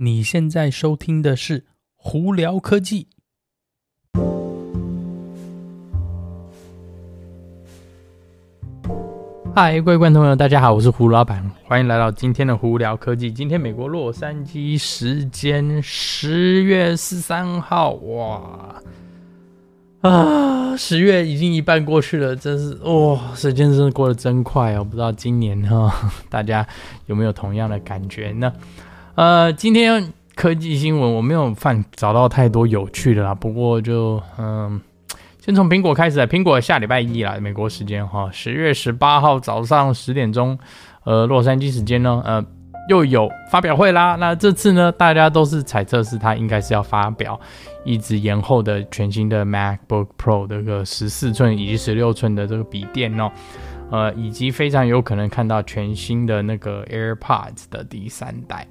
你现在收听的是《胡聊科技》。嗨，各位观众朋友，大家好，我是胡老板，欢迎来到今天的《胡聊科技》。今天美国洛杉矶时间十月十三号，哇啊，十月已经一半过去了，真是哇、哦，时间真的过得真快哦！不知道今年哈，大家有没有同样的感觉呢？呃，今天科技新闻我没有犯找到太多有趣的啦，不过就嗯，先从苹果开始，苹果下礼拜一啦，美国时间哈，十月十八号早上十点钟，呃，洛杉矶时间呢，呃，又有发表会啦。那这次呢，大家都是猜测是它应该是要发表一直延后的全新的 MacBook Pro 这个十四寸以及十六寸的这个笔电哦，呃，以及非常有可能看到全新的那个 AirPods 的第三代。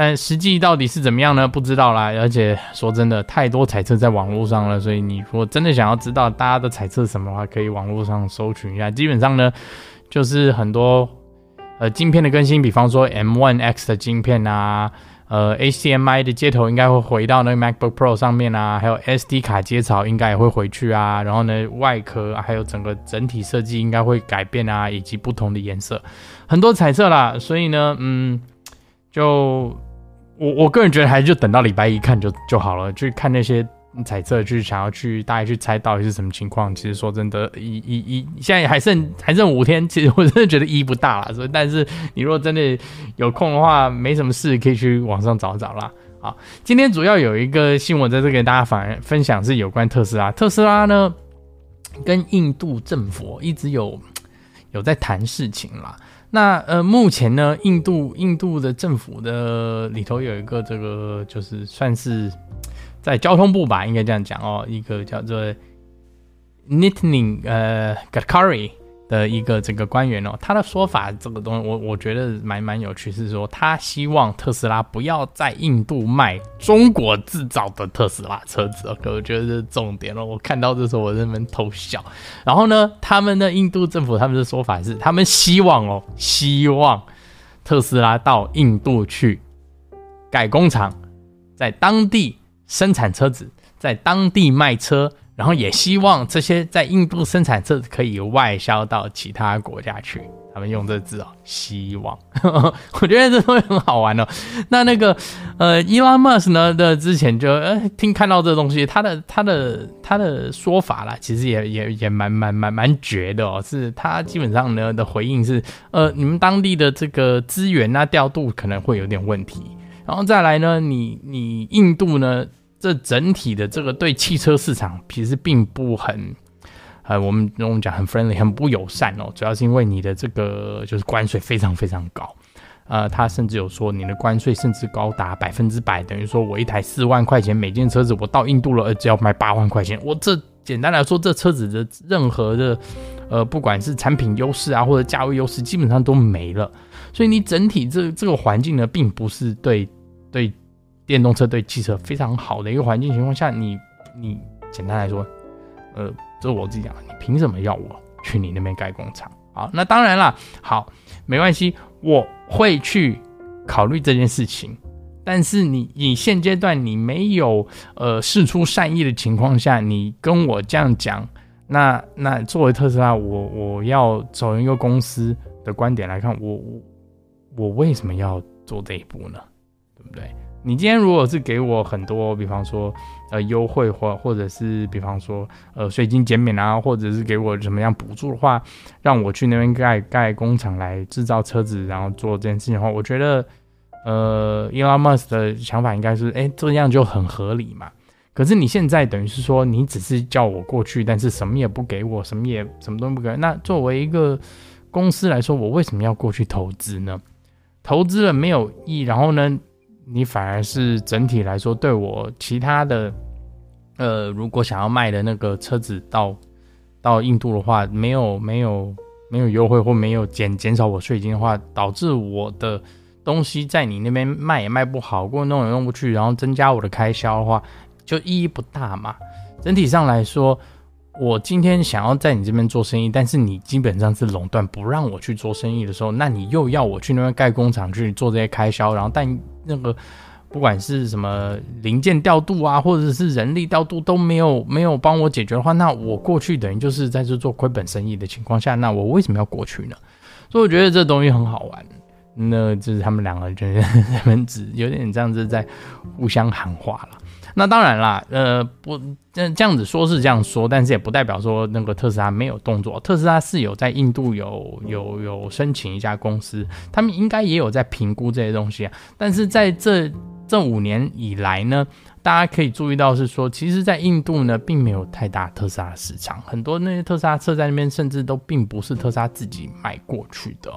但实际到底是怎么样呢？不知道啦。而且说真的，太多猜测在网络上了，所以你如果真的想要知道大家的猜测什么的话，可以网络上搜寻一下。基本上呢，就是很多呃镜片的更新，比方说 M1X 的镜片啊，呃 HDMI 的接头应该会回到那个 MacBook Pro 上面啊，还有 SD 卡接槽应该也会回去啊。然后呢，外壳还有整个整体设计应该会改变啊，以及不同的颜色，很多猜测啦。所以呢，嗯，就。我我个人觉得还是就等到礼拜一看就就好了，去看那些猜测，去想要去大概去猜到底是什么情况。其实说真的，一一一现在还剩还剩五天，其实我真的觉得意义不大了。所以，但是你如果真的有空的话，没什么事可以去网上找找啦。好，今天主要有一个新闻在这给大家反分享，是有关特斯拉。特斯拉呢，跟印度政府一直有有在谈事情啦。那呃，目前呢，印度印度的政府的里头有一个这个，就是算是在交通部吧，应该这样讲哦，一个叫做 Nitin 呃 Gadkari。的一个这个官员哦，他的说法这个东西我我觉得蛮蛮有趣，是说他希望特斯拉不要在印度卖中国制造的特斯拉车子哦，可我觉得这是重点哦。我看到这时候我在那边偷笑。然后呢，他们的印度政府他们的说法是，他们希望哦，希望特斯拉到印度去盖工厂，在当地生产车子，在当地卖车。然后也希望这些在印度生产车可以外销到其他国家去。他们用这字哦，希望。我觉得这东西很好玩哦。那那个呃，Elon Musk 呢的之前就呃听看到这东西，他的他的他的说法啦，其实也也也蛮蛮蛮蛮绝的哦。是他基本上呢的回应是呃，你们当地的这个资源啊调度可能会有点问题。然后再来呢，你你印度呢？这整体的这个对汽车市场其实并不很，呃，我们我们讲很 friendly，很不友善哦。主要是因为你的这个就是关税非常非常高，呃，他甚至有说你的关税甚至高达百分之百，等于说我一台四万块钱每件车子，我到印度了，只要卖八万块钱。我这简单来说，这车子的任何的呃，不管是产品优势啊，或者价位优势，基本上都没了。所以你整体这这个环境呢，并不是对对。电动车对汽车非常好的一个环境情况下，你你简单来说，呃，这我自己讲，你凭什么要我去你那边盖工厂？好，那当然了，好，没关系，我会去考虑这件事情。但是你你现阶段你没有呃释出善意的情况下，你跟我这样讲，那那作为特斯拉，我我要从一个公司的观点来看，我我我为什么要做这一步呢？对不对？你今天如果是给我很多，比方说呃优惠或或者是比方说呃税金减免啊，或者是给我怎么样补助的话，让我去那边盖盖工厂来制造车子，然后做这件事情的话，我觉得呃 Elon Musk 的想法应该是，哎，这样就很合理嘛。可是你现在等于是说，你只是叫我过去，但是什么也不给我，什么也什么都不给。那作为一个公司来说，我为什么要过去投资呢？投资了没有意义，然后呢？你反而是整体来说，对我其他的，呃，如果想要卖的那个车子到到印度的话，没有没有没有优惠或没有减减少我税金的话，导致我的东西在你那边卖也卖不好，过弄也弄不去，然后增加我的开销的话，就意义不大嘛。整体上来说。我今天想要在你这边做生意，但是你基本上是垄断，不让我去做生意的时候，那你又要我去那边盖工厂去做这些开销，然后但那个不管是什么零件调度啊，或者是人力调度都没有没有帮我解决的话，那我过去等于就是在这做亏本生意的情况下，那我为什么要过去呢？所以我觉得这东西很好玩。那就是他们两个就是他们只有点这样子在互相喊话了。那当然啦，呃，不，这这样子说是这样说，但是也不代表说那个特斯拉没有动作。特斯拉是有在印度有有有申请一家公司，他们应该也有在评估这些东西啊。但是在这这五年以来呢，大家可以注意到是说，其实，在印度呢，并没有太大特斯拉市场，很多那些特斯拉车在那边，甚至都并不是特斯拉自己卖过去的。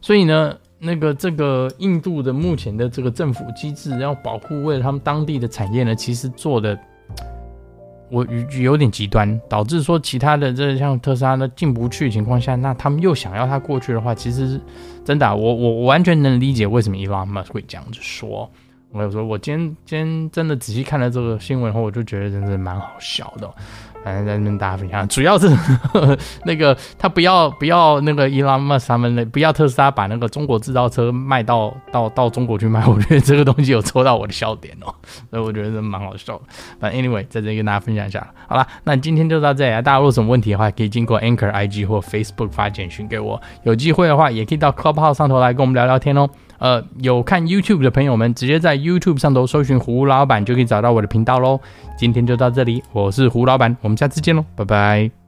所以呢。那个这个印度的目前的这个政府机制要保护为了他们当地的产业呢，其实做的我有点极端，导致说其他的这像特斯拉呢进不去情况下，那他们又想要他过去的话，其实真的、我我我完全能理解为什么 Elon Musk 会这样子说。我有说，我今天今天真的仔细看了这个新闻后，我就觉得真的蛮好笑的。反正在那边大家分享，主要是呵 呵那个他不要不要那个 Elon Musk 他们不要特斯拉把那个中国制造车卖到到到中国去卖，我觉得这个东西有戳到我的笑点哦，所以我觉得蛮好笑的。反正 anyway 在这里跟大家分享一下，好了，那今天就到这里啊。大家如果有什么问题的话，可以经过 Anchor IG 或 Facebook 发简讯给我。有机会的话，也可以到 Clubhouse 上头来跟我们聊聊天哦。呃，有看 YouTube 的朋友们，直接在 YouTube 上头搜寻胡老板，就可以找到我的频道喽。今天就到这里，我是胡老板，我们下次见喽，拜拜。